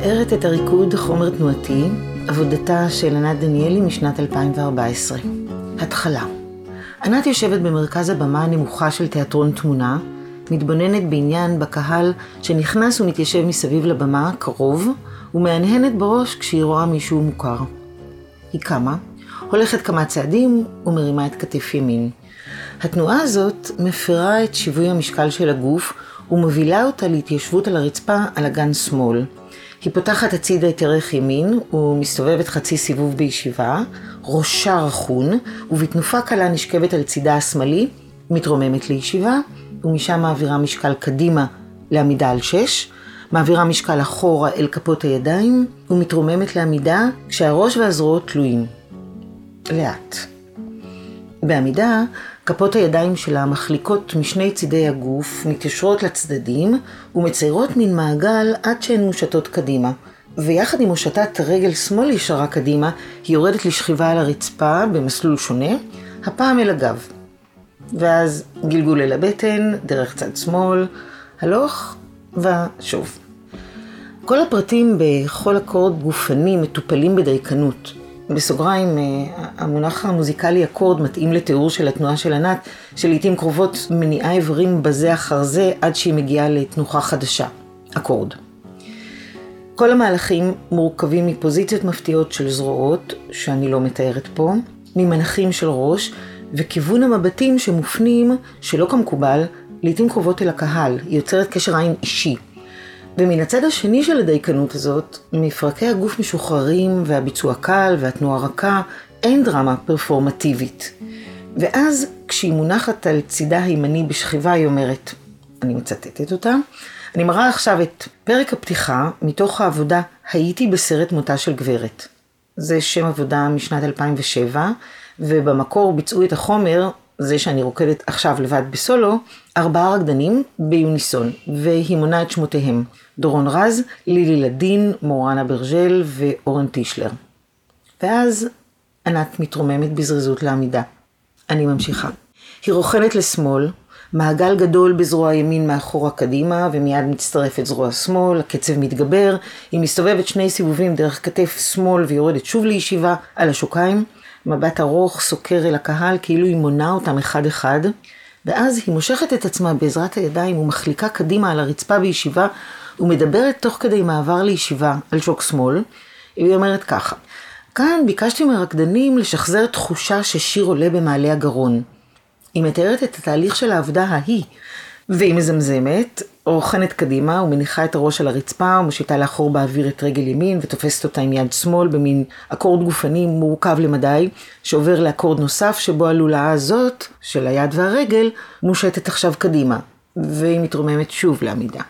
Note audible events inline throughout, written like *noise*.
מתארת את הריקוד חומר תנועתי, עבודתה של ענת דניאלי משנת 2014. התחלה ענת יושבת במרכז הבמה הנמוכה של תיאטרון תמונה, מתבוננת בעניין בקהל שנכנס ומתיישב מסביב לבמה, קרוב, ומהנהנת בראש כשהיא רואה מישהו מוכר. היא קמה, הולכת כמה צעדים ומרימה את כתף ימין. התנועה הזאת מפרה את שיווי המשקל של הגוף ומובילה אותה להתיישבות על הרצפה על אגן שמאל. היא פותחת הצידה את ערך ימין ומסתובבת חצי סיבוב בישיבה, ראשה רכון, ובתנופה קלה נשכבת על צידה השמאלי, מתרוממת לישיבה, ומשם מעבירה משקל קדימה לעמידה על שש, מעבירה משקל אחורה אל כפות הידיים, ומתרוממת לעמידה כשהראש והזרועות תלויים. לאט. בעמידה, כפות הידיים שלה מחליקות משני צידי הגוף, מתיישרות לצדדים ומציירות מין מעגל עד שהן מושטות קדימה. ויחד עם הושטת רגל שמאל ישרה קדימה, היא יורדת לשכיבה על הרצפה במסלול שונה, הפעם אל הגב. ואז גלגול אל הבטן, דרך צד שמאל, הלוך ושוב. כל הפרטים בכל אקורד גופני מטופלים בדייקנות. בסוגריים, אה, המונח המוזיקלי אקורד מתאים לתיאור של התנועה של ענת, שלעיתים קרובות מניעה איברים בזה אחר זה עד שהיא מגיעה לתנוחה חדשה, אקורד. כל המהלכים מורכבים מפוזיציות מפתיעות של זרועות, שאני לא מתארת פה, ממנחים של ראש, וכיוון המבטים שמופנים, שלא כמקובל, לעיתים קרובות אל הקהל, יוצרת קשר עין אישי. ומן הצד השני של הדייקנות הזאת, מפרקי הגוף משוחררים והביצוע קל והתנועה רכה, אין דרמה פרפורמטיבית. ואז כשהיא מונחת על צידה הימני בשכיבה היא אומרת, אני מצטטת אותה, אני מראה עכשיו את פרק הפתיחה מתוך העבודה הייתי בסרט מותה של גברת. זה שם עבודה משנת 2007, ובמקור ביצעו את החומר זה שאני רוקדת עכשיו לבד בסולו, ארבעה רקדנים ביוניסון, והיא מונה את שמותיהם. דורון רז, לילי לדין, מורנה ברג'ל ואורן טישלר. ואז ענת מתרוממת בזריזות לעמידה. אני ממשיכה. היא רוכנת לשמאל, מעגל גדול בזרוע ימין מאחורה קדימה, ומיד מצטרפת זרוע שמאל, הקצב מתגבר, היא מסתובבת שני סיבובים דרך כתף שמאל ויורדת שוב לישיבה על השוקיים. מבט ארוך סוקר אל הקהל כאילו היא מונה אותם אחד אחד, ואז היא מושכת את עצמה בעזרת הידיים ומחליקה קדימה על הרצפה בישיבה ומדברת תוך כדי מעבר לישיבה על שוק שמאל. היא אומרת ככה, כאן ביקשתי מהרקדנים לשחזר תחושה ששיר עולה במעלה הגרון. היא מתארת את התהליך של העבודה ההיא, והיא מזמזמת, רוכנת קדימה ומניחה את הראש על הרצפה ומושיטה לאחור באוויר את רגל ימין ותופסת אותה עם יד שמאל במין אקורד גופני מורכב למדי שעובר לאקורד נוסף שבו הלולאה הזאת של היד והרגל מושטת עכשיו קדימה והיא מתרוממת שוב לעמידה.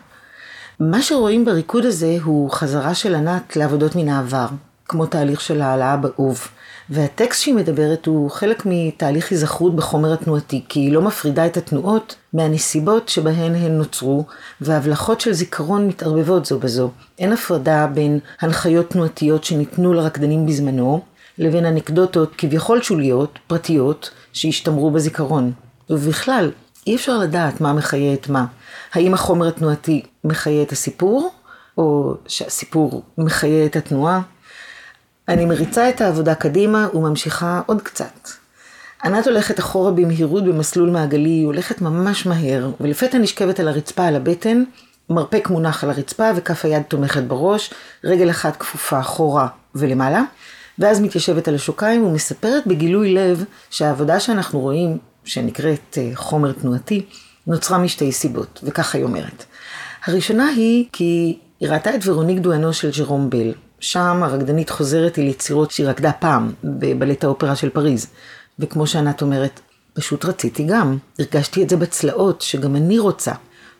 מה שרואים בריקוד הזה הוא חזרה של ענת לעבודות מן העבר, כמו תהליך של העלאה באוב. והטקסט שהיא מדברת הוא חלק מתהליך היזכרות בחומר התנועתי, כי היא לא מפרידה את התנועות מהנסיבות שבהן הן נוצרו, והבלחות של זיכרון מתערבבות זו בזו. אין הפרדה בין הנחיות תנועתיות שניתנו לרקדנים בזמנו, לבין אנקדוטות כביכול שוליות, פרטיות, שהשתמרו בזיכרון. ובכלל, אי אפשר לדעת מה מחיה את מה. האם החומר התנועתי מחיה את הסיפור, או שהסיפור מחיה את התנועה? אני מריצה את העבודה קדימה וממשיכה עוד קצת. ענת הולכת אחורה במהירות במסלול מעגלי, היא הולכת ממש מהר, ולפתע נשכבת על הרצפה על הבטן, מרפק מונח על הרצפה וכף היד תומכת בראש, רגל אחת כפופה אחורה ולמעלה, ואז מתיישבת על השוקיים ומספרת בגילוי לב שהעבודה שאנחנו רואים, שנקראת אה, חומר תנועתי, נוצרה משתי סיבות, וככה היא אומרת. הראשונה היא כי היא ראתה את ורוניק דואנו של ג'רום בל, שם הרקדנית חוזרת אל יצירות שהיא רקדה פעם, בבלט האופרה של פריז. וכמו שענת אומרת, פשוט רציתי גם. הרגשתי את זה בצלעות, שגם אני רוצה.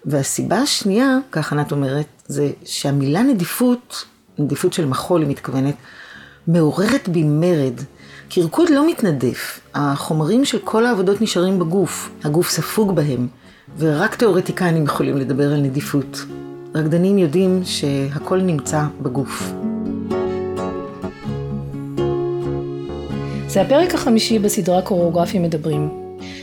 והסיבה השנייה, כך ענת אומרת, זה שהמילה נדיפות, נדיפות של מחול היא מתכוונת, מעוררת בי מרד. כי ריקוד לא מתנדף, החומרים של כל העבודות נשארים בגוף, הגוף ספוג בהם, ורק תיאורטיקנים יכולים לדבר על נדיפות. רקדנים יודעים שהכל נמצא בגוף. זה הפרק החמישי בסדרה קוריאוגרפים מדברים.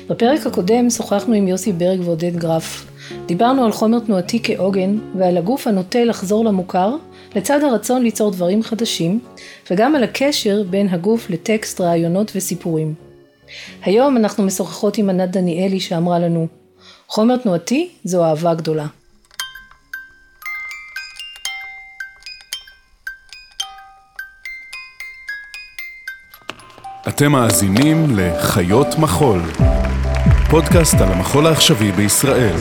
בפרק הקודם שוחחנו עם יוסי ברג ועודד גרף דיברנו על חומר תנועתי כעוגן ועל הגוף הנוטה לחזור למוכר לצד הרצון ליצור דברים חדשים וגם על הקשר בין הגוף לטקסט, רעיונות וסיפורים. היום אנחנו משוחחות עם ענת דניאלי שאמרה לנו חומר תנועתי זו אהבה גדולה. אתם מאזינים לחיות מחול, פודקאסט על המחול העכשווי בישראל.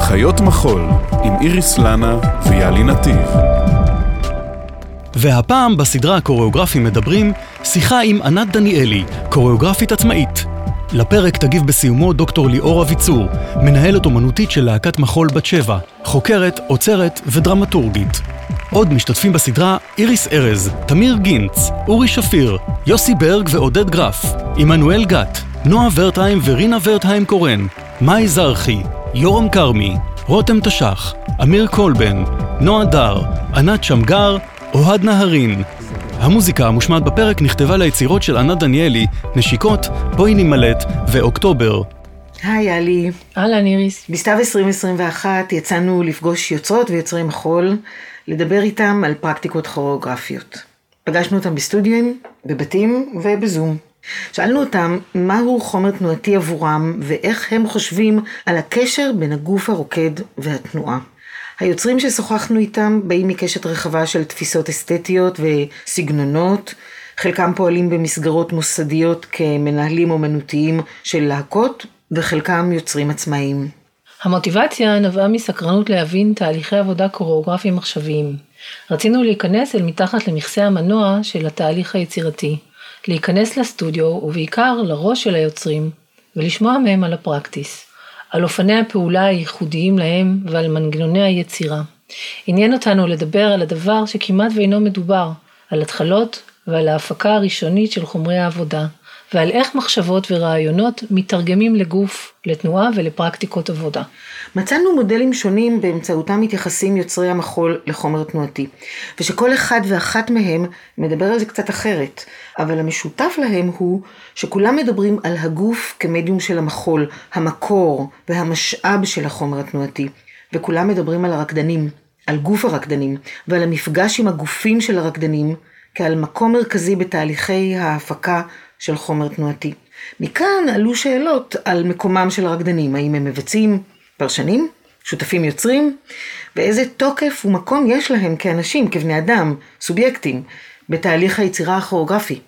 חיות מחול עם איריס לנה ויאלי נתיב. והפעם בסדרה הקוריאוגרפים מדברים, שיחה עם ענת דניאלי, קוריאוגרפית עצמאית. לפרק תגיב בסיומו דוקטור ליאור אביצור, מנהלת אומנותית של להקת מחול בת שבע, חוקרת, עוצרת ודרמטורגית. עוד משתתפים בסדרה איריס ארז, תמיר גינץ, אורי שפיר, יוסי ברג ועודד גרף, עמנואל גת, נועה ורטהיים ורינה ורטהיים קורן, מאי זרחי, יורם כרמי, רותם תש"ח, אמיר קולבן, נועה דר, ענת שמגר, אוהד נהרין. המוזיקה המושמעת בפרק נכתבה ליצירות של ענת דניאלי, נשיקות, בואי נימלט ואוקטובר. היי יאלי. אהלן איריס. בסתיו 2021 יצאנו לפגוש יוצרות ויוצרי מחול, לדבר איתם על פרקטיקות כוריאוגרפיות. פגשנו אותם בסטודיו, בבתים ובזום. שאלנו אותם מהו חומר תנועתי עבורם ואיך הם חושבים על הקשר בין הגוף הרוקד והתנועה. היוצרים ששוחחנו איתם באים מקשת רחבה של תפיסות אסתטיות וסגנונות, חלקם פועלים במסגרות מוסדיות כמנהלים אומנותיים של להקות, וחלקם יוצרים עצמאיים. המוטיבציה נבעה מסקרנות להבין תהליכי עבודה קוריאוגרפיים עכשוויים. רצינו להיכנס אל מתחת למכסה המנוע של התהליך היצירתי, להיכנס לסטודיו ובעיקר לראש של היוצרים, ולשמוע מהם על הפרקטיס, על אופני הפעולה הייחודיים להם ועל מנגנוני היצירה. עניין אותנו לדבר על הדבר שכמעט ואינו מדובר, על התחלות ועל ההפקה הראשונית של חומרי העבודה, ועל איך מחשבות ורעיונות מתרגמים לגוף, לתנועה ולפרקטיקות עבודה. מצאנו מודלים שונים באמצעותם מתייחסים יוצרי המחול לחומר תנועתי, ושכל אחד ואחת מהם מדבר על זה קצת אחרת, אבל המשותף להם הוא שכולם מדברים על הגוף כמדיום של המחול, המקור והמשאב של החומר התנועתי, וכולם מדברים על הרקדנים, על גוף הרקדנים, ועל המפגש עם הגופים של הרקדנים, כעל מקום מרכזי בתהליכי ההפקה של חומר תנועתי. מכאן עלו שאלות על מקומם של הרקדנים, האם הם מבצעים, פרשנים, שותפים יוצרים, ואיזה תוקף ומקום יש להם כאנשים, כבני אדם, סובייקטים, בתהליך היצירה הכוריאוגרפי.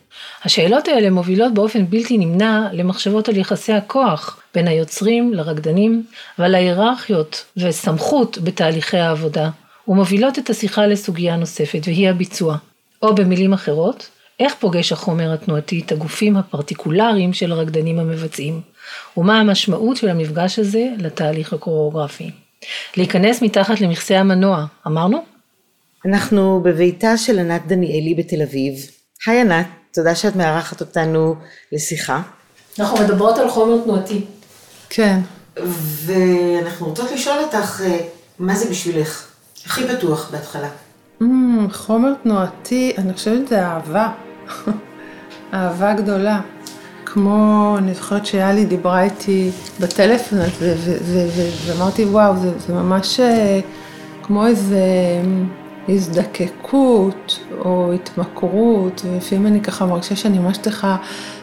השאלות האלה מובילות באופן בלתי נמנע למחשבות על יחסי הכוח בין היוצרים לרקדנים ועל ההיררכיות וסמכות בתהליכי העבודה, ומובילות את השיחה לסוגיה נוספת והיא הביצוע. או במילים אחרות, איך פוגש החומר התנועתי את הגופים הפרטיקולריים של הרקדנים המבצעים, ומה המשמעות של המפגש הזה לתהליך הקוריאוגרפי. להיכנס מתחת למכסה המנוע, אמרנו? אנחנו בביתה של ענת דניאלי בתל אביב. היי ענת, תודה שאת מארחת אותנו לשיחה. אנחנו מדברות על חומר תנועתי. כן. ואנחנו רוצות לשאול אותך, אה, מה זה בשבילך? הכי בטוח בהתחלה. Mm, חומר תנועתי, אני חושבת שזה אהבה. *laughs* אהבה גדולה. כמו, אני זוכרת שיאלי דיברה איתי בטלפון הזה, ואמרתי, וואו, זה, זה ממש אה, כמו איזה הזדקקות או התמכרות, ולפעמים אני ככה מרגישה שאני ממש צריכה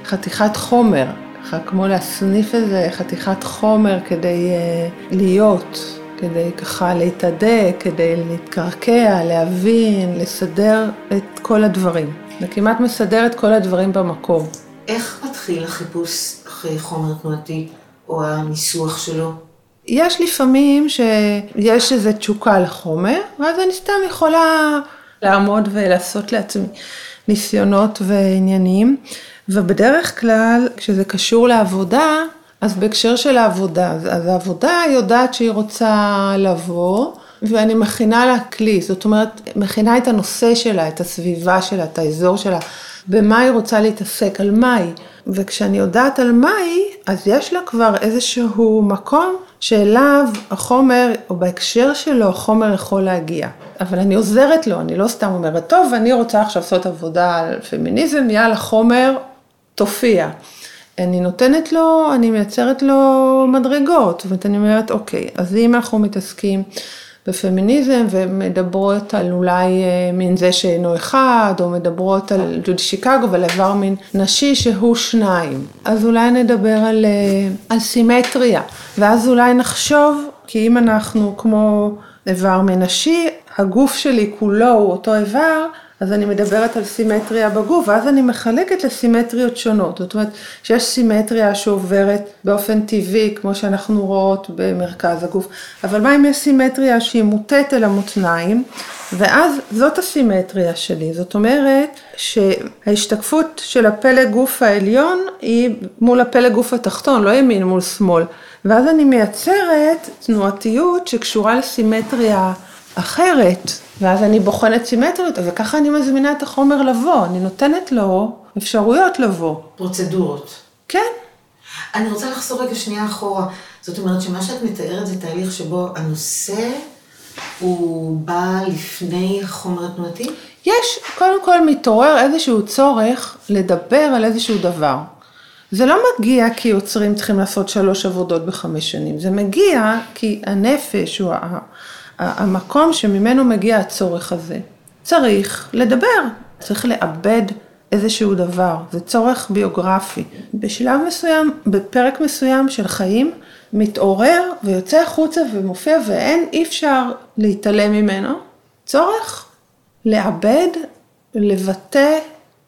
חתיכת חומר, ככה כמו להסניף איזה חתיכת חומר כדי uh, להיות, כדי ככה להתהדק, כדי להתקרקע, להבין, לסדר את כל הדברים. זה כמעט מסדר את כל הדברים במקום. איך מתחיל החיפוש אחרי חומר תנועתי, או הניסוח שלו? יש לפעמים שיש איזו תשוקה לחומר, ואז אני סתם יכולה לעמוד ולעשות לעצמי ניסיונות ועניינים, ובדרך כלל כשזה קשור לעבודה, אז בהקשר של העבודה, אז העבודה יודעת שהיא רוצה לבוא, ואני מכינה לה כלי, זאת אומרת, מכינה את הנושא שלה, את הסביבה שלה, את האזור שלה, במה היא רוצה להתעסק, על מה היא. וכשאני יודעת על מה היא, אז יש לה כבר איזשהו מקום שאליו החומר, או בהקשר שלו, החומר יכול להגיע. אבל אני עוזרת לו, אני לא סתם אומרת, טוב, אני רוצה עכשיו לעשות עבודה על פמיניזם, יאללה, חומר, תופיע. אני נותנת לו, אני מייצרת לו מדרגות, זאת אומרת, אני אומרת, אוקיי, אז אם אנחנו מתעסקים בפמיניזם ומדברות על אולי אה, מין זה שאינו אחד, או מדברות על ג'ודי שיקגו ועל איבר מין נשי שהוא שניים, אז אולי נדבר על, אה, על סימטריה, ואז אולי נחשוב, כי אם אנחנו כמו איבר מין נשי, הגוף שלי כולו הוא אותו איבר, אז אני מדברת על סימטריה בגוף, ואז אני מחלקת לסימטריות שונות. זאת אומרת, שיש סימטריה שעוברת באופן טבעי, כמו שאנחנו רואות במרכז הגוף, אבל מה אם יש סימטריה שהיא מוטית אל המותניים, ואז זאת הסימטריה שלי. זאת אומרת, שההשתקפות של הפלג גוף העליון היא מול הפלג גוף התחתון, לא ימין מול שמאל. ואז אני מייצרת תנועתיות שקשורה לסימטריה אחרת. ואז אני בוחנת סימטריות, וככה אני מזמינה את החומר לבוא, אני נותנת לו אפשרויות לבוא. פרוצדורות. כן. אני רוצה לחזור רגע שנייה אחורה. זאת אומרת שמה שאת מתארת זה תהליך שבו הנושא הוא בא לפני החומר התנועתי? יש, קודם כל מתעורר איזשהו צורך לדבר על איזשהו דבר. זה לא מגיע כי יוצרים צריכים לעשות שלוש עבודות בחמש שנים, זה מגיע כי הנפש הוא המקום שממנו מגיע הצורך הזה. צריך לדבר, צריך לאבד איזשהו דבר, זה צורך ביוגרפי. בשלב מסוים, בפרק מסוים של חיים, מתעורר ויוצא החוצה ומופיע ואין, אי אפשר להתעלם ממנו. צורך לאבד, לבטא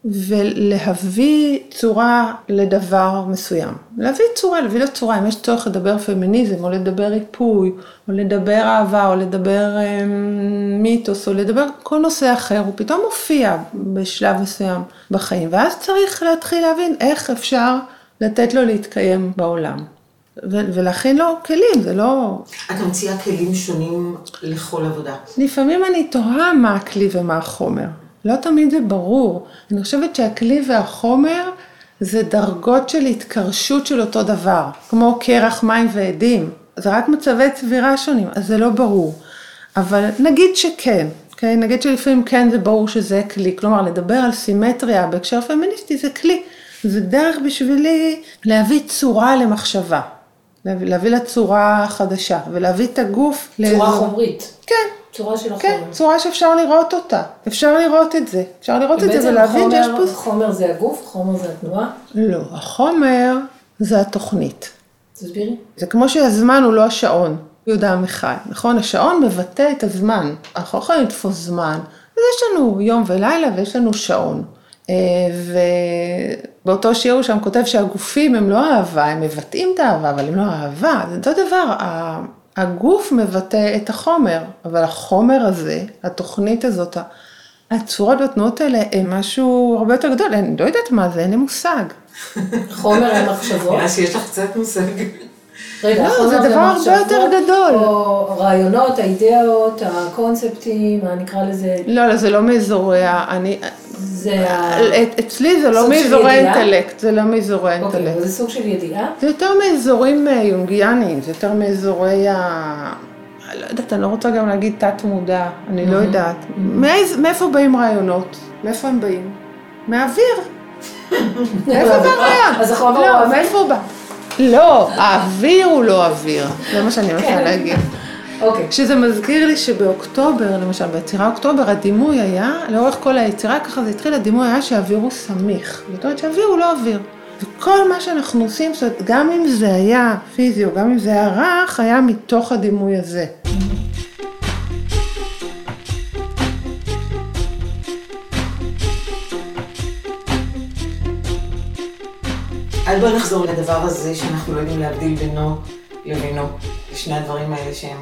ולהביא צורה לדבר מסוים. להביא צורה, להביא לו צורה, אם יש צורך לדבר פמיניזם, או לדבר ריפוי, או לדבר אהבה, או לדבר אה, מיתוס, או לדבר כל נושא אחר, הוא פתאום מופיע בשלב מסוים בחיים, ואז צריך להתחיל להבין איך אפשר לתת לו להתקיים בעולם. ולהכין לו כלים, זה לא... את ממציאה כלים שונים לכל עבודה. לפעמים אני תוהה מה הכלי ומה החומר. לא תמיד זה ברור. אני חושבת שהכלי והחומר זה דרגות של התקרשות של אותו דבר, כמו קרח, מים ועדים. זה רק מצבי צבירה שונים, אז זה לא ברור. אבל נגיד שכן, okay? אוקיי? נגיד שלפעמים כן זה ברור שזה כלי, כלומר לדבר על סימטריה בהקשר פמיניסטי זה כלי. זה דרך בשבילי להביא צורה למחשבה, להביא לה צורה חדשה, ולהביא את הגוף... צורה לאיזו... חומרית. כן, צורה של החומר. כן, צורה שאפשר לראות אותה. אפשר לראות את זה. אפשר לראות את זה ולהבין שיש פה... חומר זה הגוף, חומר זה התנועה? לא, החומר זה התוכנית. תסבירי. זה כמו שהזמן הוא לא השעון, יהודה עמיחי, נכון? השעון מבטא את הזמן. אנחנו לא יכולים לתפוס זמן. אז יש לנו יום ולילה ויש לנו שעון. אה, ובאותו שיר הוא שם כותב שהגופים הם לא אהבה, הם מבטאים את האהבה, אבל הם לא אהבה. זה אותו דבר, הגוף מבטא את החומר, אבל החומר הזה, התוכנית הזאת, הצורות והתנועות האלה הם משהו הרבה יותר גדול, אני לא יודעת מה זה, אין לי מושג. חומר הם מחשבות? נראה שיש לך קצת מושג. רגע, לא, זה דבר הרבה יותר גדול. או רעיונות, האידאות, הקונספטים, מה נקרא לזה? לא, לא, זה לא מאזורי, אני, זה אצלי זה לא מאזורי אינטלקט, זה לא מאזורי אינטלקט. אוקיי, זה סוג של ידיעה? זה יותר מאזורים אה, יונגיאניים, זה יותר מאזורי ה... לא יודעת, אני לא רוצה גם להגיד תת מודע, אני לא יודעת. מאיפה באים רעיונות? מאיפה הם באים? מהאוויר. *laughs* מאיפה בא רעיון? אז החומר הוא האוויר? לא, מאיפה הוא בא? לא, האוויר הוא לא אוויר, זה מה שאני רוצה כן. להגיד. אוקיי. שזה מזכיר לי שבאוקטובר, למשל, ביצירה אוקטובר, הדימוי היה, לאורך כל היצירה, ככה זה התחיל, הדימוי היה שהאוויר הוא סמיך. זאת אומרת שהאוויר הוא לא אוויר. וכל מה שאנחנו עושים, זאת אומרת, גם אם זה היה פיזי או גם אם זה היה רך, היה מתוך הדימוי הזה. אז בואי נחזור לדבר הזה שאנחנו לא יודעים להבדיל בינו לבינו. לשני הדברים האלה שהם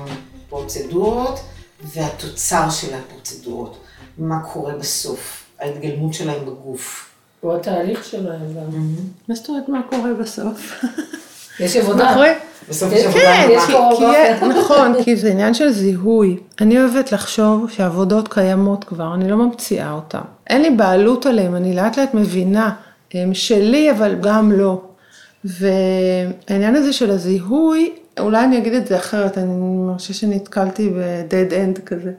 פרוצדורות והתוצר של הפרוצדורות. מה קורה בסוף, ההתגלמות שלהם בגוף. הוא התהליך שלהם גם. מה זאת אומרת מה קורה בסוף? יש עבודה. מה קורה? בסוף יש עבודה. כן, נכון, כי זה עניין של זיהוי. אני אוהבת לחשוב שעבודות קיימות כבר, אני לא ממציאה אותן. אין לי בעלות עליהן, אני לאט לאט מבינה, הם שלי אבל גם לא. והעניין הזה של הזיהוי, אולי אני אגיד את זה אחרת, אני מרשה שנתקלתי ב-dead end כזה.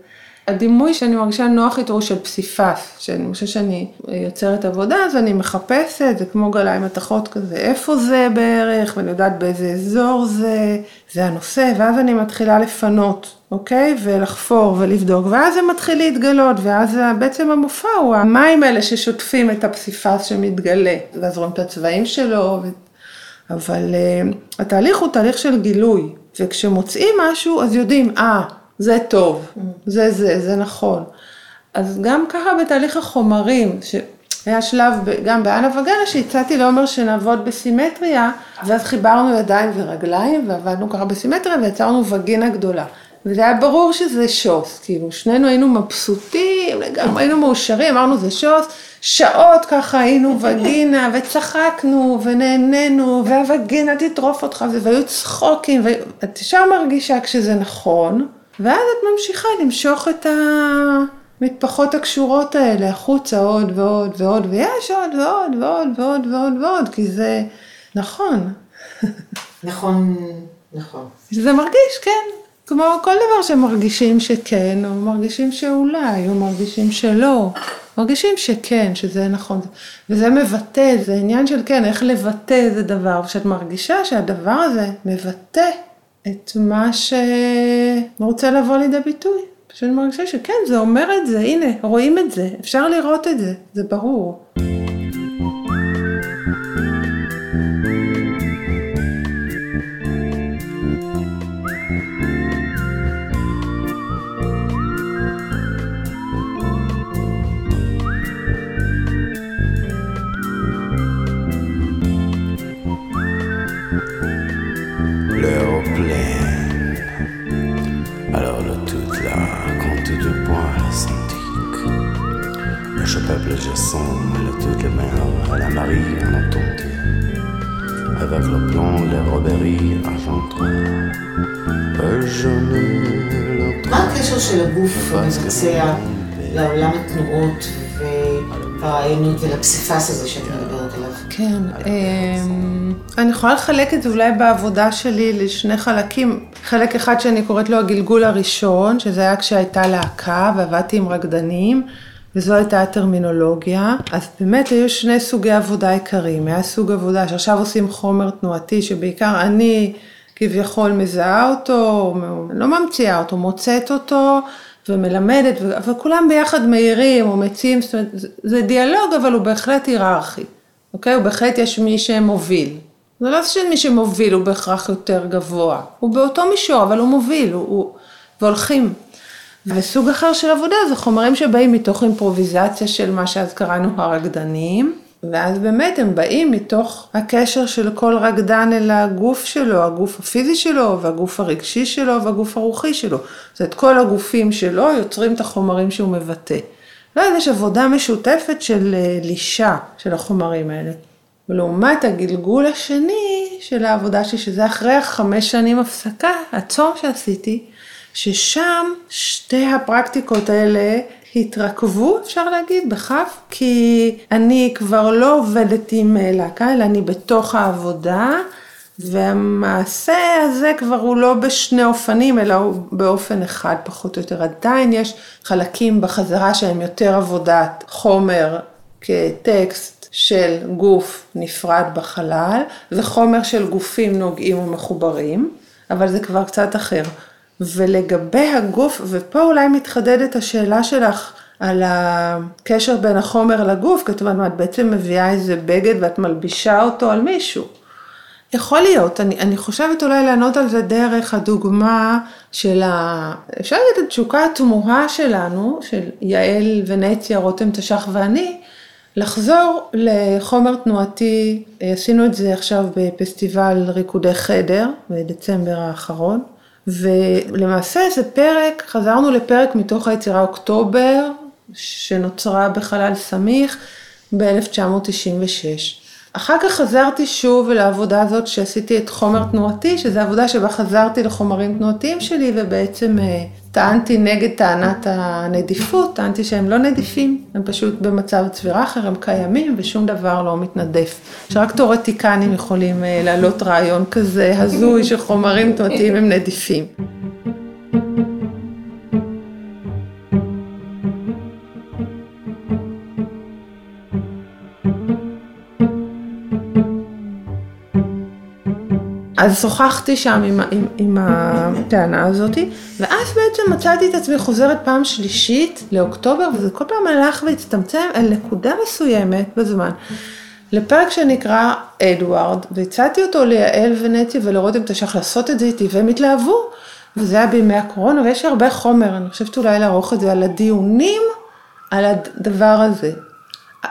הדימוי שאני מרגישה נוח איתו הוא של פסיפס, שאני חושבת שאני יוצרת עבודה, אז אני מחפשת, זה כמו גלאי מתכות כזה, איפה זה בערך, ואני יודעת באיזה אזור זה, זה הנושא, ואז אני מתחילה לפנות, אוקיי? ולחפור ולבדוק, ואז זה מתחיל להתגלות, ואז בעצם המופע הוא המים האלה ששוטפים את הפסיפס שמתגלה, ואז רואים את הצבעים שלו, ו... אבל uh, התהליך הוא תהליך של גילוי, וכשמוצאים משהו, אז יודעים, אה, ah, זה טוב, זה זה, זה נכון. אז גם ככה בתהליך החומרים, שהיה שלב גם באנה וגנה שהצעתי לעומר שנעבוד בסימטריה, ואז חיברנו ידיים ורגליים ועבדנו ככה בסימטריה ויצרנו וגינה גדולה. וזה היה ברור שזה שוס, כאילו שנינו היינו מבסוטים, לגמרי היינו מאושרים, אמרנו זה שוס, שעות ככה היינו וגינה וצחקנו ונהנינו והווגינה תטרוף אותך והיו צחוקים ואת ישר מרגישה כשזה נכון ואז את ממשיכה למשוך את המטפחות הקשורות האלה החוצה עוד ועוד ועוד, ויש עוד ועוד ועוד ועוד ועוד ועוד, כי זה נכון. נכון, נכון. זה מרגיש, כן. כמו כל דבר שמרגישים שכן, או מרגישים שאולי, או מרגישים שלא. מרגישים שכן, שזה נכון. וזה מבטא, זה עניין של כן, איך לבטא איזה דבר. ושאת מרגישה שהדבר הזה מבטא את מה שרוצה לבוא לידי ביטוי. פשוט מרגישה שכן, זה אומר את זה, הנה, רואים את זה, אפשר לראות את זה, זה ברור. הקשר של הגוף המבצע לעולם התנועות והרעיונות ולפסיפס הזה שאת מדברת עליו? כן, אמ, אני יכולה לחלק את זה אולי בעבודה שלי לשני חלקים. חלק אחד שאני קוראת לו הגלגול הראשון, שזה היה כשהייתה להקה ועבדתי עם רקדנים. וזו הייתה הטרמינולוגיה. אז באמת היו שני סוגי עבודה עיקריים. היה סוג עבודה שעכשיו עושים חומר תנועתי, שבעיקר אני כביכול מזהה אותו, לא ממציאה אותו, מוצאת אותו ומלמדת, וכולם ביחד מהירים או מציעים, זאת אומרת, זה דיאלוג, אבל הוא בהחלט היררכי, אוקיי? הוא בהחלט יש מי שמוביל. זה לא שמי שמוביל הוא בהכרח יותר גבוה, הוא באותו מישור, אבל הוא מוביל, הוא, הוא... והולכים. וסוג אחר של עבודה זה חומרים שבאים מתוך אימפרוביזציה של מה שאז קראנו הרקדנים, ואז באמת הם באים מתוך הקשר של כל רקדן אל הגוף שלו, הגוף הפיזי שלו, והגוף הרגשי שלו, והגוף הרוחי שלו. זאת אומרת, כל הגופים שלו יוצרים את החומרים שהוא מבטא. ואז יש עבודה משותפת של אה, לישה של החומרים האלה. ולעומת הגלגול השני של העבודה שלי, שזה אחרי החמש שנים הפסקה, הצום שעשיתי, ששם שתי הפרקטיקות האלה התרכבו, אפשר להגיד, בכף, כי אני כבר לא עובדת עם להקה, אלא אני בתוך העבודה, והמעשה הזה כבר הוא לא בשני אופנים, אלא הוא באופן אחד פחות או יותר. עדיין יש חלקים בחזרה שהם יותר עבודת חומר כטקסט של גוף נפרד בחלל, וחומר של גופים נוגעים ומחוברים, אבל זה כבר קצת אחר. ולגבי הגוף, ופה אולי מתחדדת השאלה שלך על הקשר בין החומר לגוף, אומרת, את בעצם מביאה איזה בגד ואת מלבישה אותו על מישהו. יכול להיות, אני, אני חושבת אולי לענות על זה דרך הדוגמה של ה... אפשר להגיד את התשוקה התמוהה שלנו, של יעל ונציה, רותם תש"ח ואני, לחזור לחומר תנועתי, עשינו את זה עכשיו בפסטיבל ריקודי חדר, בדצמבר האחרון. ולמעשה זה פרק, חזרנו לפרק מתוך היצירה אוקטובר, שנוצרה בחלל סמיך ב-1996. אחר כך חזרתי שוב לעבודה הזאת שעשיתי את חומר תנועתי, שזו עבודה שבה חזרתי לחומרים תנועתיים שלי ובעצם אה, טענתי נגד טענת הנדיפות, טענתי שהם לא נדיפים, הם פשוט במצב צבירה אחר, הם קיימים ושום דבר לא מתנדף. שרק תיאורטיקנים יכולים אה, להעלות רעיון כזה הזוי שחומרים תנועתיים הם נדיפים. אז שוחחתי שם עם, עם, עם הטענה הזאת, ואז בעצם מצאתי את עצמי חוזרת פעם שלישית לאוקטובר, וזה כל פעם הלך והצטמצם אל נקודה מסוימת בזמן. לפרק שנקרא אדוארד, והצעתי אותו ליעל ונטי ולרותם תש"ח לעשות את זה איתי, והם התלהבו, וזה היה בימי הקורונה, ויש הרבה חומר, אני חושבת אולי לערוך את זה על הדיונים על הדבר הזה.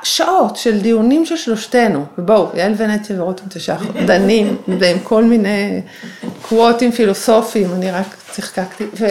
שעות של דיונים של שלושתנו, ובואו, יעל ונטי ורותם תש"ח דנים ועם כל מיני קוואטים פילוסופיים, אני רק צחקקתי, ו...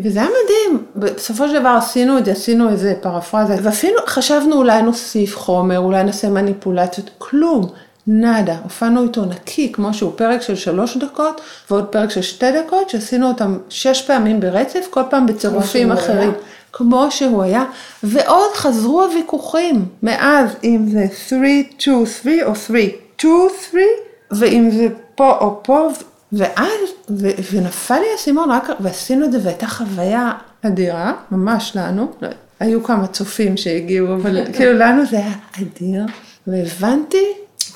וזה היה מדהים, בסופו של דבר עשינו את זה, עשינו איזה פרפרזה, ואפילו חשבנו אולי נוסיף חומר, אולי נעשה מניפולציות, כלום, נאדה, הופענו איתו נקי, כמו שהוא פרק של שלוש דקות, ועוד פרק של שתי דקות, שעשינו אותם שש פעמים ברצף, כל פעם בצירופים אחרים. כמו שהוא היה, ועוד חזרו הוויכוחים, מאז אם זה 3, 2, 3 או 3, 2, 3, ואם זה פה או פה, ואז, ו, ונפל לי האסימון, רק, ועשינו את זה, והייתה חוויה אדירה, ממש לנו, היו כמה צופים שהגיעו, אבל *laughs* כאילו לנו זה היה אדיר, והבנתי,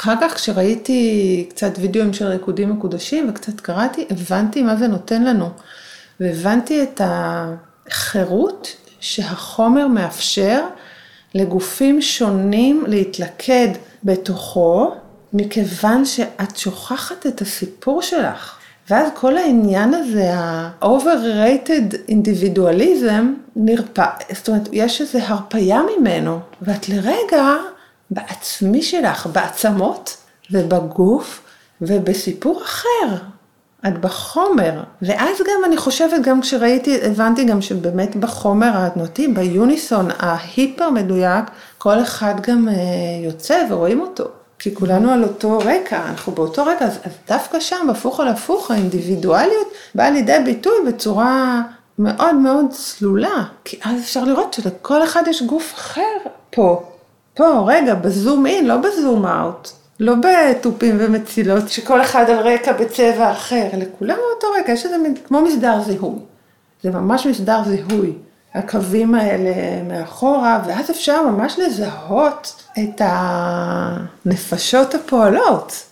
אחר כך כשראיתי קצת וידאוים של ריקודים מקודשים וקצת קראתי, הבנתי מה זה נותן לנו, והבנתי את החירות שהחומר מאפשר לגופים שונים להתלכד בתוכו, מכיוון שאת שוכחת את הסיפור שלך. ואז כל העניין הזה, ה-overrated individualism, נרפא, זאת אומרת, יש איזו הרפייה ממנו, ואת לרגע בעצמי שלך, בעצמות ובגוף ובסיפור אחר. את בחומר, ואז גם אני חושבת, גם כשראיתי, הבנתי גם שבאמת בחומר התנועתי, ביוניסון ההיפר מדויק, כל אחד גם אה, יוצא ורואים אותו. כי כולנו על אותו רקע, אנחנו באותו רקע, אז, אז דווקא שם, הפוך על הפוך, האינדיבידואליות באה לידי ביטוי בצורה מאוד מאוד צלולה. כי אז אפשר לראות שלכל אחד יש גוף אחר פה. פה, רגע, בזום אין, לא בזום אאוט. לא בתופים ומצילות, שכל אחד על רקע בצבע אחר, לכולם באותו רקע, יש איזה כמו מסדר זיהוי. זה ממש מסדר זיהוי. הקווים האלה מאחורה, ואז אפשר ממש לזהות את הנפשות הפועלות.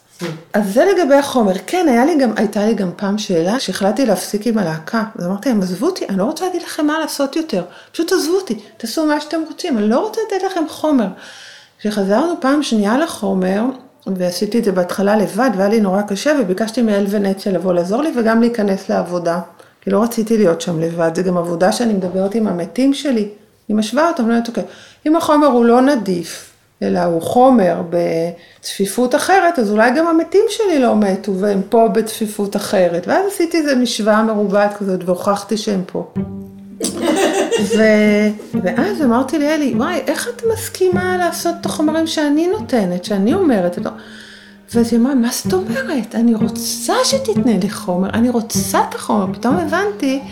אז זה לגבי החומר. כן, היה לי גם, הייתה לי גם פעם שאלה שהחלטתי להפסיק עם הלהקה. אז אמרתי להם, עזבו אותי, אני לא רוצה להגיד לכם מה לעשות יותר. פשוט עזבו אותי, תעשו מה שאתם רוצים, אני לא רוצה לתת לכם חומר. כשחזרנו פעם שנייה לחומר, ועשיתי את זה בהתחלה לבד, והיה לי נורא קשה, וביקשתי מאל ונציה לבוא לעזור לי וגם להיכנס לעבודה. כי לא רציתי להיות שם לבד, זה גם עבודה שאני מדברת עם המתים שלי. אני משווה אותם, לא יודעת, אוקיי. אם החומר הוא לא נדיף, אלא הוא חומר בצפיפות אחרת, אז אולי גם המתים שלי לא מתו, והם פה בצפיפות אחרת. ואז עשיתי איזה משוואה מרובעת כזאת, והוכחתי שהם פה. ו... ואז אמרתי לאלי, וואי, איך את מסכימה לעשות את החומרים שאני נותנת, שאני אומרת? ואז היא אמרה, מה זאת אומרת? אני רוצה שתתנה לי חומר, אני רוצה את החומר. פתאום הבנתי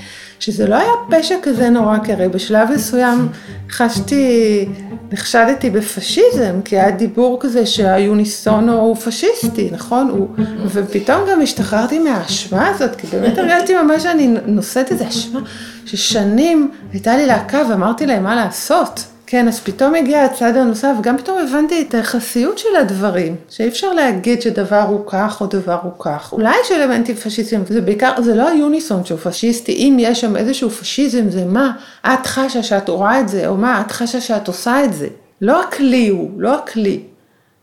שזה לא היה פשע כזה נורא, כי הרי בשלב מסוים חשתי, נחשדתי בפשיזם, כי היה דיבור כזה שהיוניסונו הוא פשיסטי, נכון? הוא, ופתאום גם השתחררתי מהאשמה הזאת, כי באמת הרגשתי ממש שאני נושאת איזה אשמה, ששנים הייתה לי להקה ואמרתי להם מה לעשות. כן, אז פתאום הגיע הצד הנוסף, וגם פתאום הבנתי את היחסיות של הדברים, שאי אפשר להגיד שדבר הוא כך או דבר הוא כך. אולי יש אלמנטים פשיסטיים, זה בעיקר, זה לא היוניסון שהוא פשיסטי, אם יש שם איזשהו פשיזם, זה מה את חשה שאת רואה את זה, או מה את חשה שאת עושה את זה. לא הכלי הוא, לא הכלי.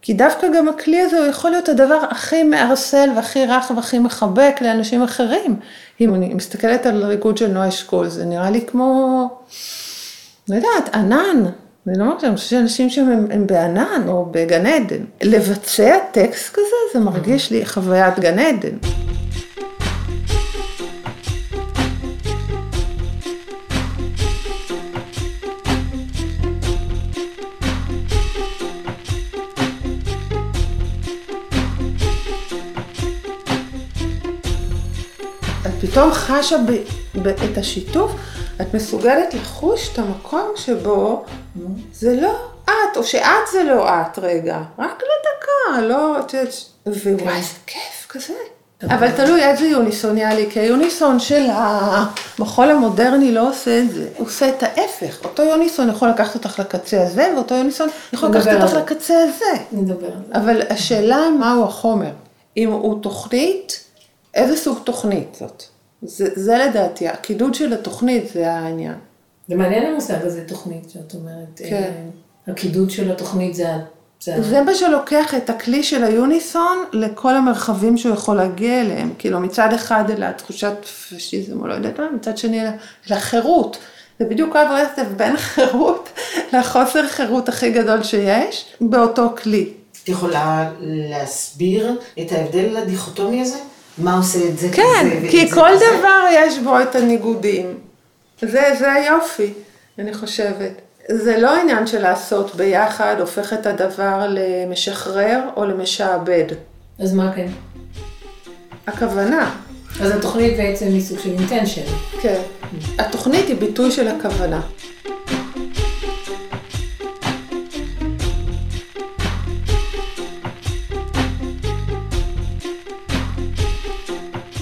כי דווקא גם הכלי הזה הוא יכול להיות הדבר הכי מערסל והכי רך והכי מחבק לאנשים אחרים. אם אני מסתכלת על ריקוד של נועה אשכול, זה נראה לי כמו... לא יודעת, ענן. אני לא אומרת, אני חושבת שאנשים שהם הם בענן או בגן עדן. לבצע טקסט כזה, זה מרגיש לי חוויית גן עדן. את פתאום חשה ב, ב, את השיתוף. את מסוגלת לחוש את המקום שבו זה לא את, או שאת זה לא את רגע, רק לדקה, לא, ווואי, איזה כיף כזה. אבל תלוי איזה יוניסון יהיה לי, כי היוניסון של המחול המודרני לא עושה את זה, הוא עושה את ההפך. אותו יוניסון יכול לקחת אותך לקצה הזה, ואותו יוניסון יכול לקחת אותך לקצה הזה. נדבר על זה. אבל השאלה מהו החומר. אם הוא תוכנית, איזה סוג תוכנית זאת. זה, זה לדעתי, הקידוד של התוכנית זה העניין. זה מעניין המושג הזה, תוכנית, שאת אומרת. כן. אה, הקידוד של התוכנית זה... ה- זה זה מה שלוקח את הכלי של היוניסון לכל המרחבים שהוא יכול להגיע אליהם. כאילו מצד אחד אל התחושת פשיזם או לא יודעת מה, מצד שני אל החירות. זה בדיוק קו רצף בין *laughs* חירות לחוסר חירות הכי גדול שיש באותו כלי. את יכולה להסביר את ההבדל הדיכוטומי הזה? מה עושה את זה כן, כזה ואת כי כל כזה? דבר יש בו את הניגודים. זה, זה היופי, אני חושבת. זה לא עניין של לעשות ביחד, הופך את הדבר למשחרר או למשעבד. אז מה כן? הכוונה, אז התוכנית בעצם היא סוג של אינטנשן. כן. התוכנית היא ביטוי של הכוונה.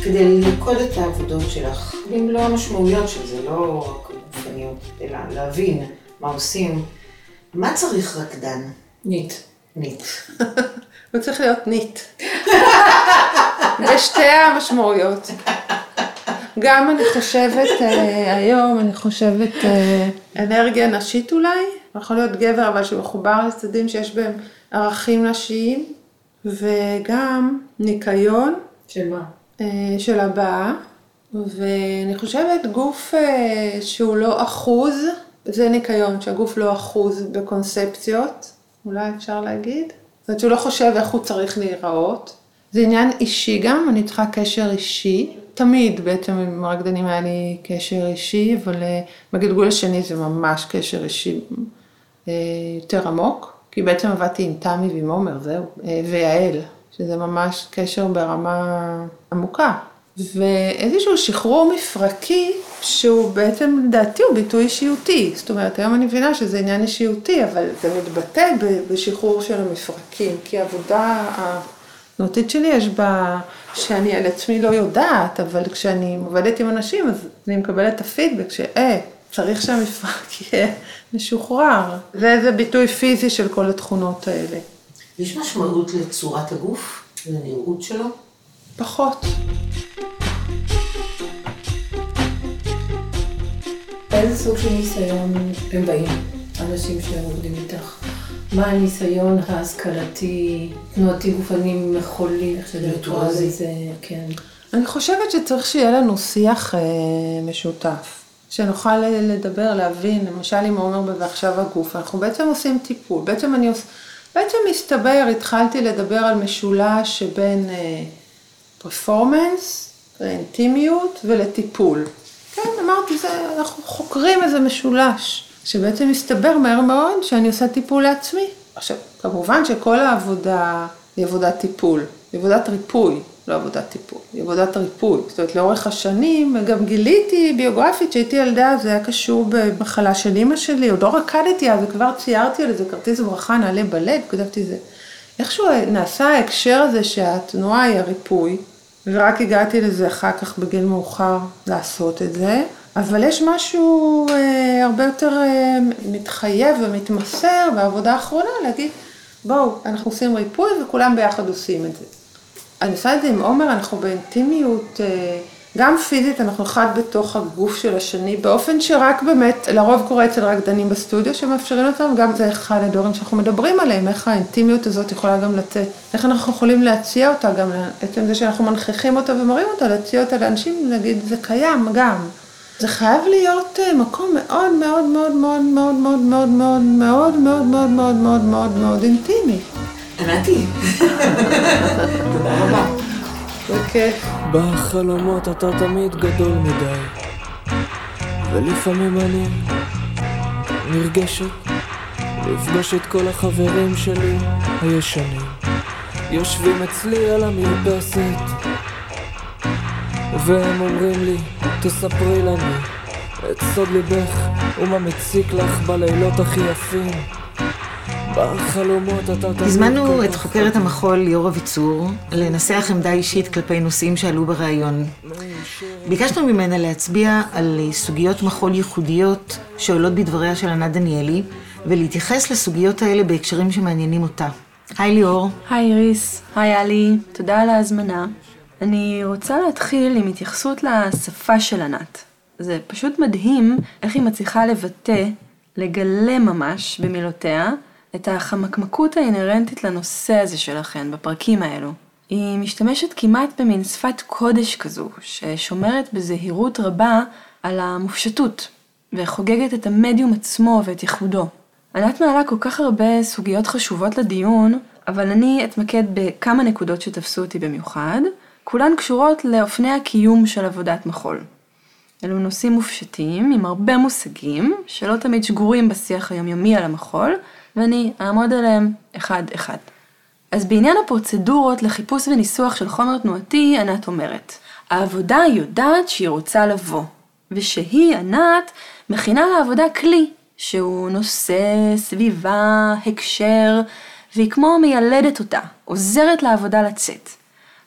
כדי ללכוד את העבודות שלך, במלוא המשמעויות של זה, לא רק גופניות, אלא להבין מה עושים. מה צריך רקדן? ניט. נית. *laughs* הוא צריך להיות ניט. *laughs* בשתי המשמעויות. גם אני חושבת, אה, היום אני חושבת אה, אנרגיה נשית אולי, יכול להיות גבר אבל שמחובר לצדדים שיש בהם ערכים נשיים, וגם ניקיון של מה? אה, של הבאה, ואני חושבת גוף אה, שהוא לא אחוז, זה ניקיון, שהגוף לא אחוז בקונספציות, אולי אפשר להגיד. זאת אומרת שהוא לא חושב איך הוא צריך להיראות. זה עניין אישי גם, אני צריכה קשר אישי. תמיד בעצם עם הרקדנים היה לי קשר אישי, אבל אה, בגלגול השני זה ממש קשר אישי יותר עמוק, כי בעצם עבדתי עם תמי ועם עומר, זהו, ויעל, שזה ממש קשר ברמה עמוקה. ואיזשהו שחרור מפרקי, שהוא בעצם לדעתי הוא ביטוי אישיותי. זאת אומרת, היום אני מבינה שזה עניין אישיותי, אבל זה מתבטא בשחרור של המפרקים, כי העבודה התנועתית שלי יש בה, שאני על עצמי לא יודעת, אבל כשאני עובדת עם אנשים, אז אני מקבלת את הפידבק שאה, צריך שהמפרק *laughs* יהיה משוחרר. זה איזה ביטוי פיזי של כל התכונות האלה. יש משמעות לצורת הגוף? לנראות שלו? פחות. איזה סוג של ניסיון הם באים, אנשים שעובדים איתך? מה הניסיון ההשכלתי, תנועתי גופני מחולי, איך שזה וירטואוזי. לזה, כן. אני חושבת שצריך שיהיה לנו שיח אה, משותף, שנוכל לדבר, להבין, למשל עם עומר ב"ועכשיו הגוף", אנחנו בעצם עושים טיפול, בעצם אני עוש... בעצם מסתבר, התחלתי לדבר על משולש שבין אה, פרפורמנס, לאינטימיות ולטיפול. כן, אמרתי, זה, אנחנו חוקרים איזה משולש, שבעצם מסתבר מהר מאוד שאני עושה טיפול לעצמי. עכשיו, כמובן שכל העבודה היא עבודת טיפול, היא עבודת ריפוי, לא עבודת טיפול, היא עבודת ריפוי. זאת אומרת, לאורך השנים גם גיליתי ביוגרפית שהייתי ילדה, זה היה קשור במחלה של אימא שלי, עוד לא רקדתי אז, וכבר ציירתי על איזה כרטיס ברכה נעלה בלב, כתבתי זה. איכשהו נעשה ההקשר הזה שהתנועה היא הריפוי, ורק הגעתי לזה אחר כך בגיל מאוחר לעשות את זה, אבל יש משהו אה, הרבה יותר אה, מתחייב ומתמסר בעבודה האחרונה להגיד, בואו, אנחנו עושים ריפוי וכולם ביחד עושים את זה. אני עושה את זה עם עומר, אנחנו באינטימיות, אה, גם פיזית, אנחנו אחד בתוך הגוף של השני, באופן שרק באמת, לרוב קורה אצל רקדנים בסטודיו שמאפשרים אותם, גם זה אחד הדברים שאנחנו מדברים עליהם, איך האינטימיות הזאת יכולה גם לצאת, איך אנחנו יכולים להציע אותה גם, עצם זה שאנחנו מנכיחים אותה ומראים אותה, להציע אותה לאנשים, להגיד, זה קיים גם. זה חייב להיות אה, מקום מאוד מאוד מאוד מאוד מאוד מאוד מאוד מאוד מאוד מאוד מאוד מאוד מאוד מאוד אינטימי. ענתי. תודה רבה. בכיף. בחלומות אתה תמיד גדול מדי ולפעמים אני נרגשת לפגוש את כל החברים שלי הישנים יושבים אצלי על המרפסת והם אומרים לי תספרי לנו את סוד ליבך ומה מציק לך בלילות הכי יפים הזמנו את חוקרת המחול ליאור אביצור לנסח עמדה אישית כלפי נושאים שעלו בריאיון. ביקשנו ממנה להצביע על סוגיות מחול ייחודיות שעולות בדבריה של ענת דניאלי, ולהתייחס לסוגיות האלה בהקשרים שמעניינים אותה. היי ליאור. היי איריס, היי עלי, תודה על ההזמנה. אני רוצה להתחיל עם התייחסות לשפה של ענת. זה פשוט מדהים איך היא מצליחה לבטא, לגלם ממש במילותיה, את החמקמקות האינהרנטית לנושא הזה שלכן בפרקים האלו. היא משתמשת כמעט במין שפת קודש כזו, ששומרת בזהירות רבה על המופשטות, וחוגגת את המדיום עצמו ואת ייחודו. ענת מעלה כל כך הרבה סוגיות חשובות לדיון, אבל אני אתמקד בכמה נקודות שתפסו אותי במיוחד, כולן קשורות לאופני הקיום של עבודת מחול. אלו נושאים מופשטים עם הרבה מושגים שלא תמיד שגורים בשיח היומיומי על המחול, ואני אעמוד עליהם אחד-אחד. אז בעניין הפרוצדורות לחיפוש וניסוח של חומר תנועתי, ענת אומרת, העבודה יודעת שהיא רוצה לבוא, ושהיא, ענת, מכינה לעבודה כלי, שהוא נושא, סביבה, הקשר, והיא כמו מיילדת אותה, עוזרת לעבודה לצאת.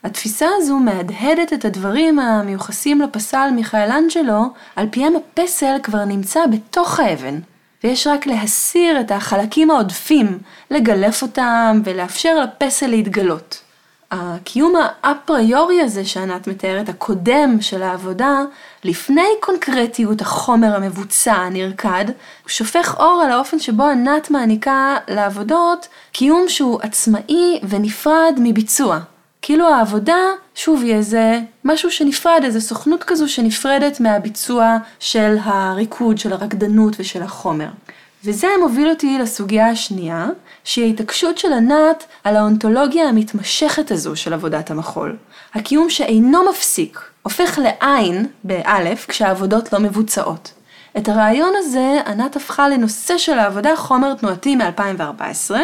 התפיסה הזו מהדהדת את הדברים המיוחסים לפסל מיכאלנג'לו, על פיהם הפסל כבר נמצא בתוך האבן, ויש רק להסיר את החלקים העודפים, לגלף אותם ולאפשר לפסל להתגלות. הקיום האפריורי הזה שענת מתארת, הקודם של העבודה, לפני קונקרטיות החומר המבוצע, הנרקד, שופך אור על האופן שבו ענת מעניקה לעבודות קיום שהוא עצמאי ונפרד מביצוע. כאילו העבודה, שוב, היא איזה משהו שנפרד, איזה סוכנות כזו שנפרדת מהביצוע של הריקוד, של הרקדנות ושל החומר. וזה מוביל אותי לסוגיה השנייה, שהיא ההתעקשות של ענת על האונתולוגיה המתמשכת הזו של עבודת המחול. הקיום שאינו מפסיק, הופך לעין, באלף, כשהעבודות לא מבוצעות. את הרעיון הזה ענת הפכה לנושא של העבודה חומר תנועתי מ-2014,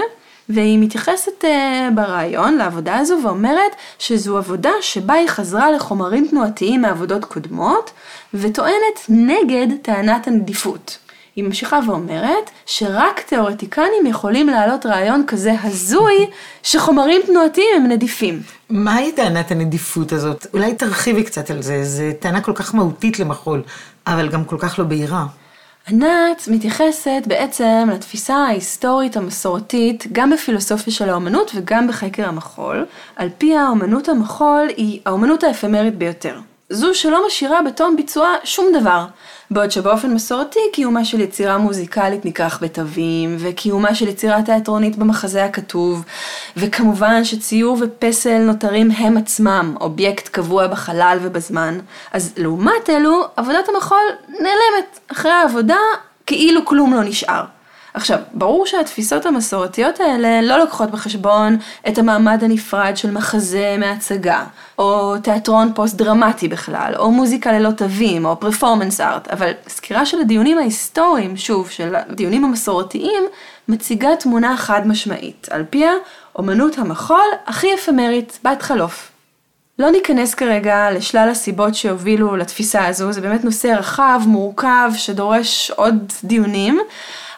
והיא מתייחסת uh, ברעיון לעבודה הזו ואומרת שזו עבודה שבה היא חזרה לחומרים תנועתיים מעבודות קודמות וטוענת נגד טענת הנדיפות. היא ממשיכה ואומרת שרק תיאורטיקנים יכולים להעלות רעיון כזה הזוי שחומרים תנועתיים הם נדיפים. מהי טענת הנדיפות הזאת? אולי תרחיבי קצת על זה, זו טענה כל כך מהותית למחול, אבל גם כל כך לא בהירה. ענת מתייחסת בעצם לתפיסה ההיסטורית המסורתית גם בפילוסופיה של האומנות וגם בחקר המחול, על פי האומנות המחול היא האומנות האפמרית ביותר. זו שלא משאירה בתום ביצוע שום דבר. בעוד שבאופן מסורתי קיומה של יצירה מוזיקלית ניקח בתווים, וקיומה של יצירה תיאטרונית במחזה הכתוב, וכמובן שציור ופסל נותרים הם עצמם אובייקט קבוע בחלל ובזמן, אז לעומת אלו, עבודת המחול נעלמת אחרי העבודה כאילו כלום לא נשאר. עכשיו, ברור שהתפיסות המסורתיות האלה לא לוקחות בחשבון את המעמד הנפרד של מחזה מהצגה, או תיאטרון פוסט דרמטי בכלל, או מוזיקה ללא תווים, או פרפורמנס ארט, אבל סקירה של הדיונים ההיסטוריים, שוב, של הדיונים המסורתיים, מציגה תמונה חד משמעית, על פיה אומנות המחול הכי אפמרית בת חלוף. לא ניכנס כרגע לשלל הסיבות שהובילו לתפיסה הזו, זה באמת נושא רחב, מורכב, שדורש עוד דיונים,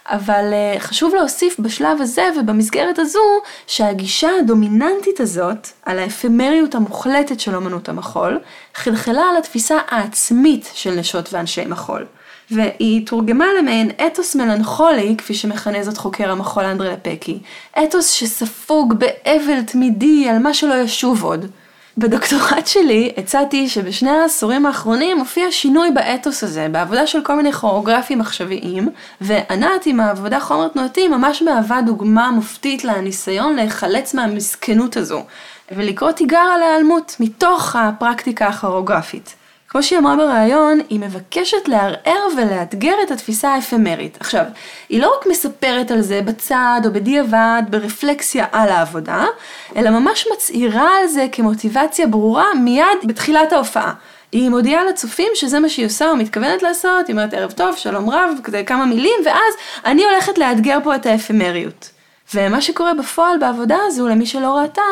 אבל uh, חשוב להוסיף בשלב הזה ובמסגרת הזו שהגישה הדומיננטית הזאת על האפמריות המוחלטת של אמנות המחול חלחלה על התפיסה העצמית של נשות ואנשי מחול. והיא תורגמה למעין אתוס מלנכולי, כפי שמכנה זאת חוקר המחול אנדרי לפקי, אתוס שספוג באבל תמידי על מה שלא ישוב עוד. בדוקטורט שלי הצעתי שבשני העשורים האחרונים מופיע שינוי באתוס הזה, בעבודה של כל מיני כוריאוגרפים עכשוויים, וענת עם העבודה חומר תנועתי ממש מהווה דוגמה מופתית לניסיון להיחלץ מהמסכנות הזו, ולקרוא תיגר על ההיעלמות מתוך הפרקטיקה הכוריאוגרפית. כמו שהיא אמרה בריאיון, היא מבקשת לערער ולאתגר את התפיסה האפמרית. עכשיו, היא לא רק מספרת על זה בצד או בדיעבד, ברפלקסיה על העבודה, אלא ממש מצהירה על זה כמוטיבציה ברורה מיד בתחילת ההופעה. היא מודיעה לצופים שזה מה שהיא עושה או מתכוונת לעשות, היא אומרת ערב טוב, שלום רב, כזה כמה מילים, ואז אני הולכת לאתגר פה את האפמריות. ומה שקורה בפועל בעבודה הזו, למי שלא ראתה,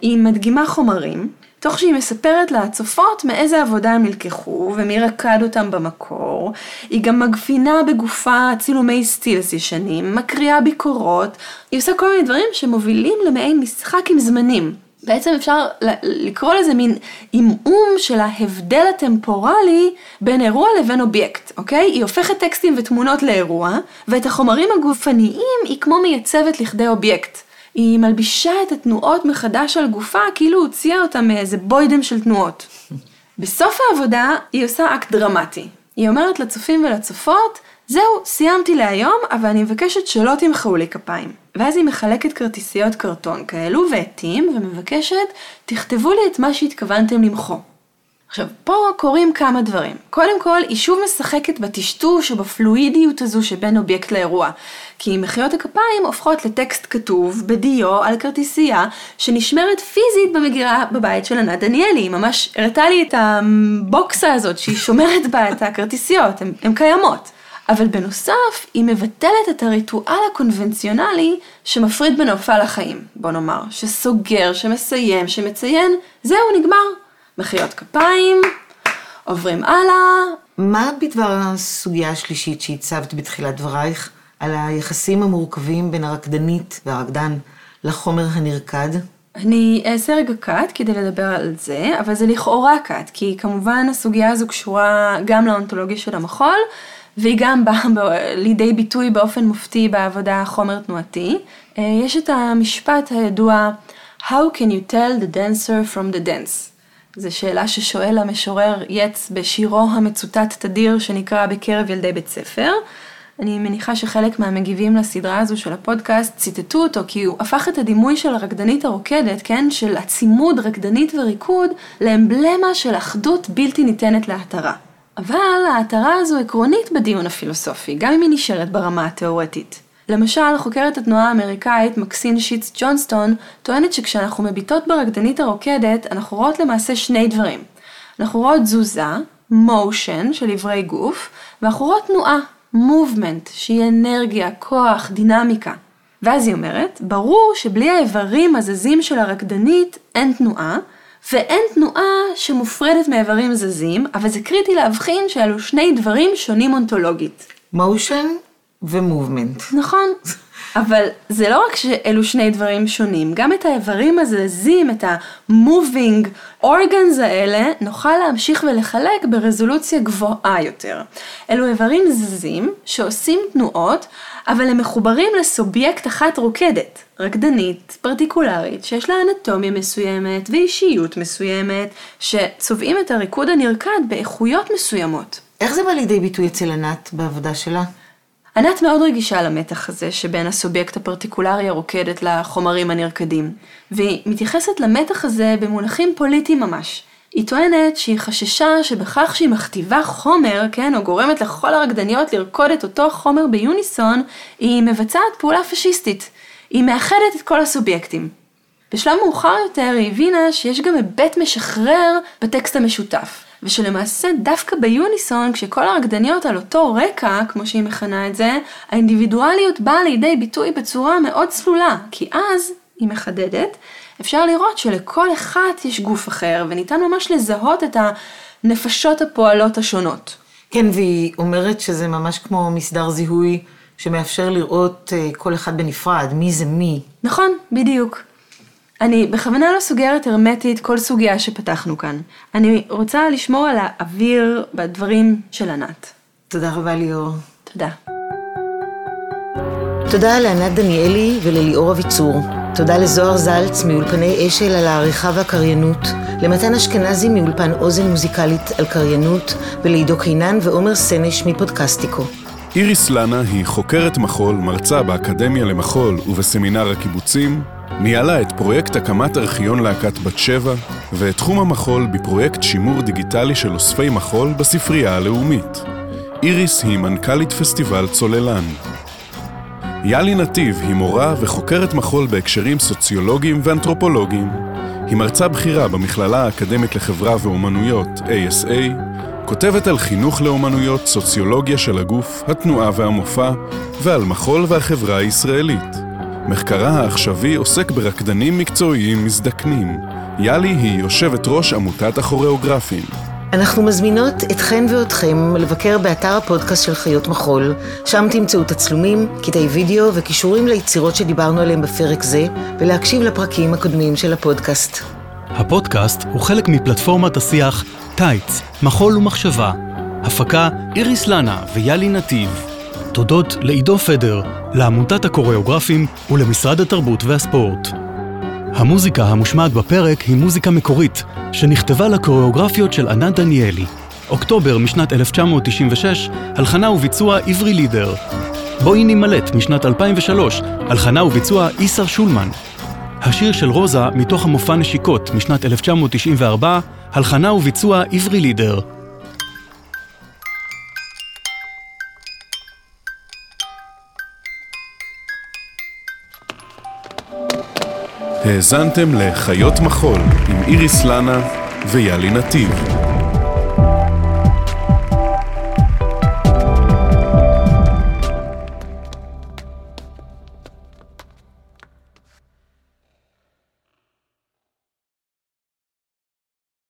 היא מדגימה חומרים, תוך שהיא מספרת לצופות מאיזה עבודה הם נלקחו ומי רקד אותם במקור. היא גם מפגינה בגופה צילומי סטילס ישנים, מקריאה ביקורות, היא עושה כל מיני דברים שמובילים למעין משחק עם זמנים. בעצם אפשר לקרוא לזה מין עמעום של ההבדל הטמפורלי בין אירוע לבין אובייקט, אוקיי? היא הופכת טקסטים ותמונות לאירוע, ואת החומרים הגופניים היא כמו מייצבת לכדי אובייקט. היא מלבישה את התנועות מחדש על גופה, כאילו הוציאה אותה מאיזה בוידם של תנועות. *laughs* בסוף העבודה היא עושה אקט דרמטי. היא אומרת לצופים ולצופות, זהו, סיימתי להיום, אבל אני מבקשת שלא תמחאו לי כפיים. ואז היא מחלקת כרטיסיות קרטון כאלו ועטים, ומבקשת, תכתבו לי את מה שהתכוונתם למחוא. עכשיו, פה קורים כמה דברים. קודם כל, היא שוב משחקת בטשטוש או בפלואידיות הזו שבין אובייקט לאירוע. כי מחיאות הכפיים הופכות לטקסט כתוב בדיו על כרטיסייה שנשמרת פיזית במגירה בבית של ענת דניאלי. היא ממש הראתה לי את הבוקסה הזאת שהיא שומרת בה את הכרטיסיות, הן קיימות. אבל בנוסף, היא מבטלת את הריטואל הקונבנציונלי שמפריד בין ההופעה לחיים, בוא נאמר, שסוגר, שמסיים, שמציין, זהו, נגמר. מחיאות כפיים, עוברים הלאה. מה בדבר הסוגיה השלישית שהצבת בתחילת דברייך, על היחסים המורכבים בין הרקדנית והרקדן לחומר הנרקד? אני אעשה רגע קאט כדי לדבר על זה, אבל זה לכאורה קאט, כי כמובן הסוגיה הזו קשורה גם לאונתולוגיה של המחול, והיא גם באה לידי ביטוי באופן מופתי בעבודה חומר תנועתי. אה, יש את המשפט הידוע, How can you tell the dancer from the dance? זו שאלה ששואל המשורר יץ בשירו המצוטט תדיר שנקרא בקרב ילדי בית ספר. אני מניחה שחלק מהמגיבים לסדרה הזו של הפודקאסט ציטטו אותו כי הוא הפך את הדימוי של הרקדנית הרוקדת, כן, של הצימוד רקדנית וריקוד, לאמבלמה של אחדות בלתי ניתנת להתרה. אבל ההתרה הזו עקרונית בדיון הפילוסופי, גם אם היא נשארת ברמה התאורטית. למשל, חוקרת התנועה האמריקאית מקסין שיטס ג'ונסטון טוענת שכשאנחנו מביטות ברקדנית הרוקדת, אנחנו רואות למעשה שני דברים. אנחנו רואות תזוזה, motion של איברי גוף, ואנחנו רואות תנועה, movement, שהיא אנרגיה, כוח, דינמיקה. ואז היא אומרת, ברור שבלי האיברים הזזים של הרקדנית אין תנועה, ואין תנועה שמופרדת מאיברים זזים, אבל זה קריטי להבחין שאלו שני דברים שונים אונתולוגית. מושן ומובמנט. נכון, אבל זה לא רק שאלו שני דברים שונים, גם את האיברים הזזים, את ה-moving organs האלה, נוכל להמשיך ולחלק ברזולוציה גבוהה יותר. אלו איברים זזים שעושים תנועות, אבל הם מחוברים לסובייקט אחת רוקדת, רקדנית, פרטיקולרית, שיש לה אנטומיה מסוימת ואישיות מסוימת, שצובעים את הריקוד הנרקד באיכויות מסוימות. איך זה בא לידי ביטוי אצל ענת בעבודה שלה? ענת מאוד רגישה למתח הזה שבין הסובייקט הפרטיקולרי הרוקדת לחומרים הנרקדים, והיא מתייחסת למתח הזה במונחים פוליטיים ממש. היא טוענת שהיא חששה שבכך שהיא מכתיבה חומר, כן, או גורמת לכל הרקדניות לרקוד את אותו חומר ביוניסון, היא מבצעת פעולה פשיסטית. היא מאחדת את כל הסובייקטים. בשלב מאוחר יותר היא הבינה שיש גם היבט משחרר בטקסט המשותף. ושלמעשה דווקא ביוניסון, כשכל הרקדניות על אותו רקע, כמו שהיא מכנה את זה, האינדיבידואליות באה לידי ביטוי בצורה מאוד צלולה, כי אז, היא מחדדת, אפשר לראות שלכל אחת יש גוף אחר, וניתן ממש לזהות את הנפשות הפועלות השונות. כן, והיא אומרת שזה ממש כמו מסדר זיהוי שמאפשר לראות אה, כל אחד בנפרד, מי זה מי. נכון, בדיוק. אני בכוונה לא סוגרת הרמטית כל סוגיה שפתחנו כאן. אני רוצה לשמור על האוויר בדברים של ענת. תודה רבה ליאור. תודה. תודה לענת דניאלי ולליאור אביצור. תודה לזוהר זלץ מאולפני אשל על העריכה והקריינות, למתן אשכנזי מאולפן אוזן מוזיקלית על קריינות, ולעידו קינן ועומר סנש מפודקסטיקו. איריס לנה היא חוקרת מחול, מרצה באקדמיה למחול ובסמינר הקיבוצים, ניהלה את פרויקט הקמת ארכיון להקת בת שבע, ואת תחום המחול בפרויקט שימור דיגיטלי של אוספי מחול בספרייה הלאומית. איריס היא מנכ"לית פסטיבל צוללן. יאלי נתיב היא מורה וחוקרת מחול בהקשרים סוציולוגיים ואנתרופולוגיים. היא מרצה בכירה במכללה האקדמית לחברה ואומנויות, ASA, כותבת על חינוך לאומנויות, סוציולוגיה של הגוף, התנועה והמופע, ועל מחול והחברה הישראלית. מחקרה העכשווי עוסק ברקדנים מקצועיים מזדקנים. יאלי היא יושבת ראש עמותת הכוריאוגרפים. אנחנו מזמינות אתכן ואתכם לבקר באתר הפודקאסט של חיות מחול, שם תמצאו תצלומים, קטעי וידאו וכישורים ליצירות שדיברנו עליהם בפרק זה, ולהקשיב לפרקים הקודמים של הפודקאסט. הפודקאסט הוא חלק מפלטפורמת השיח טייץ, מחול ומחשבה. הפקה איריס לנה ויאלי נתיב. תודות לעידו פדר, לעמותת הקוריאוגרפים ולמשרד התרבות והספורט. המוזיקה המושמעת בפרק היא מוזיקה מקורית, שנכתבה לקוריאוגרפיות של ענת דניאלי. אוקטובר משנת 1996, הלחנה וביצוע עברי לידר. בואי נימלט משנת 2003, הלחנה וביצוע איסר שולמן. השיר של רוזה מתוך המופע נשיקות משנת 1994, הלחנה וביצוע עברי לידר. האזנתם לחיות מחול עם איריס לנה ויאלי נתיב.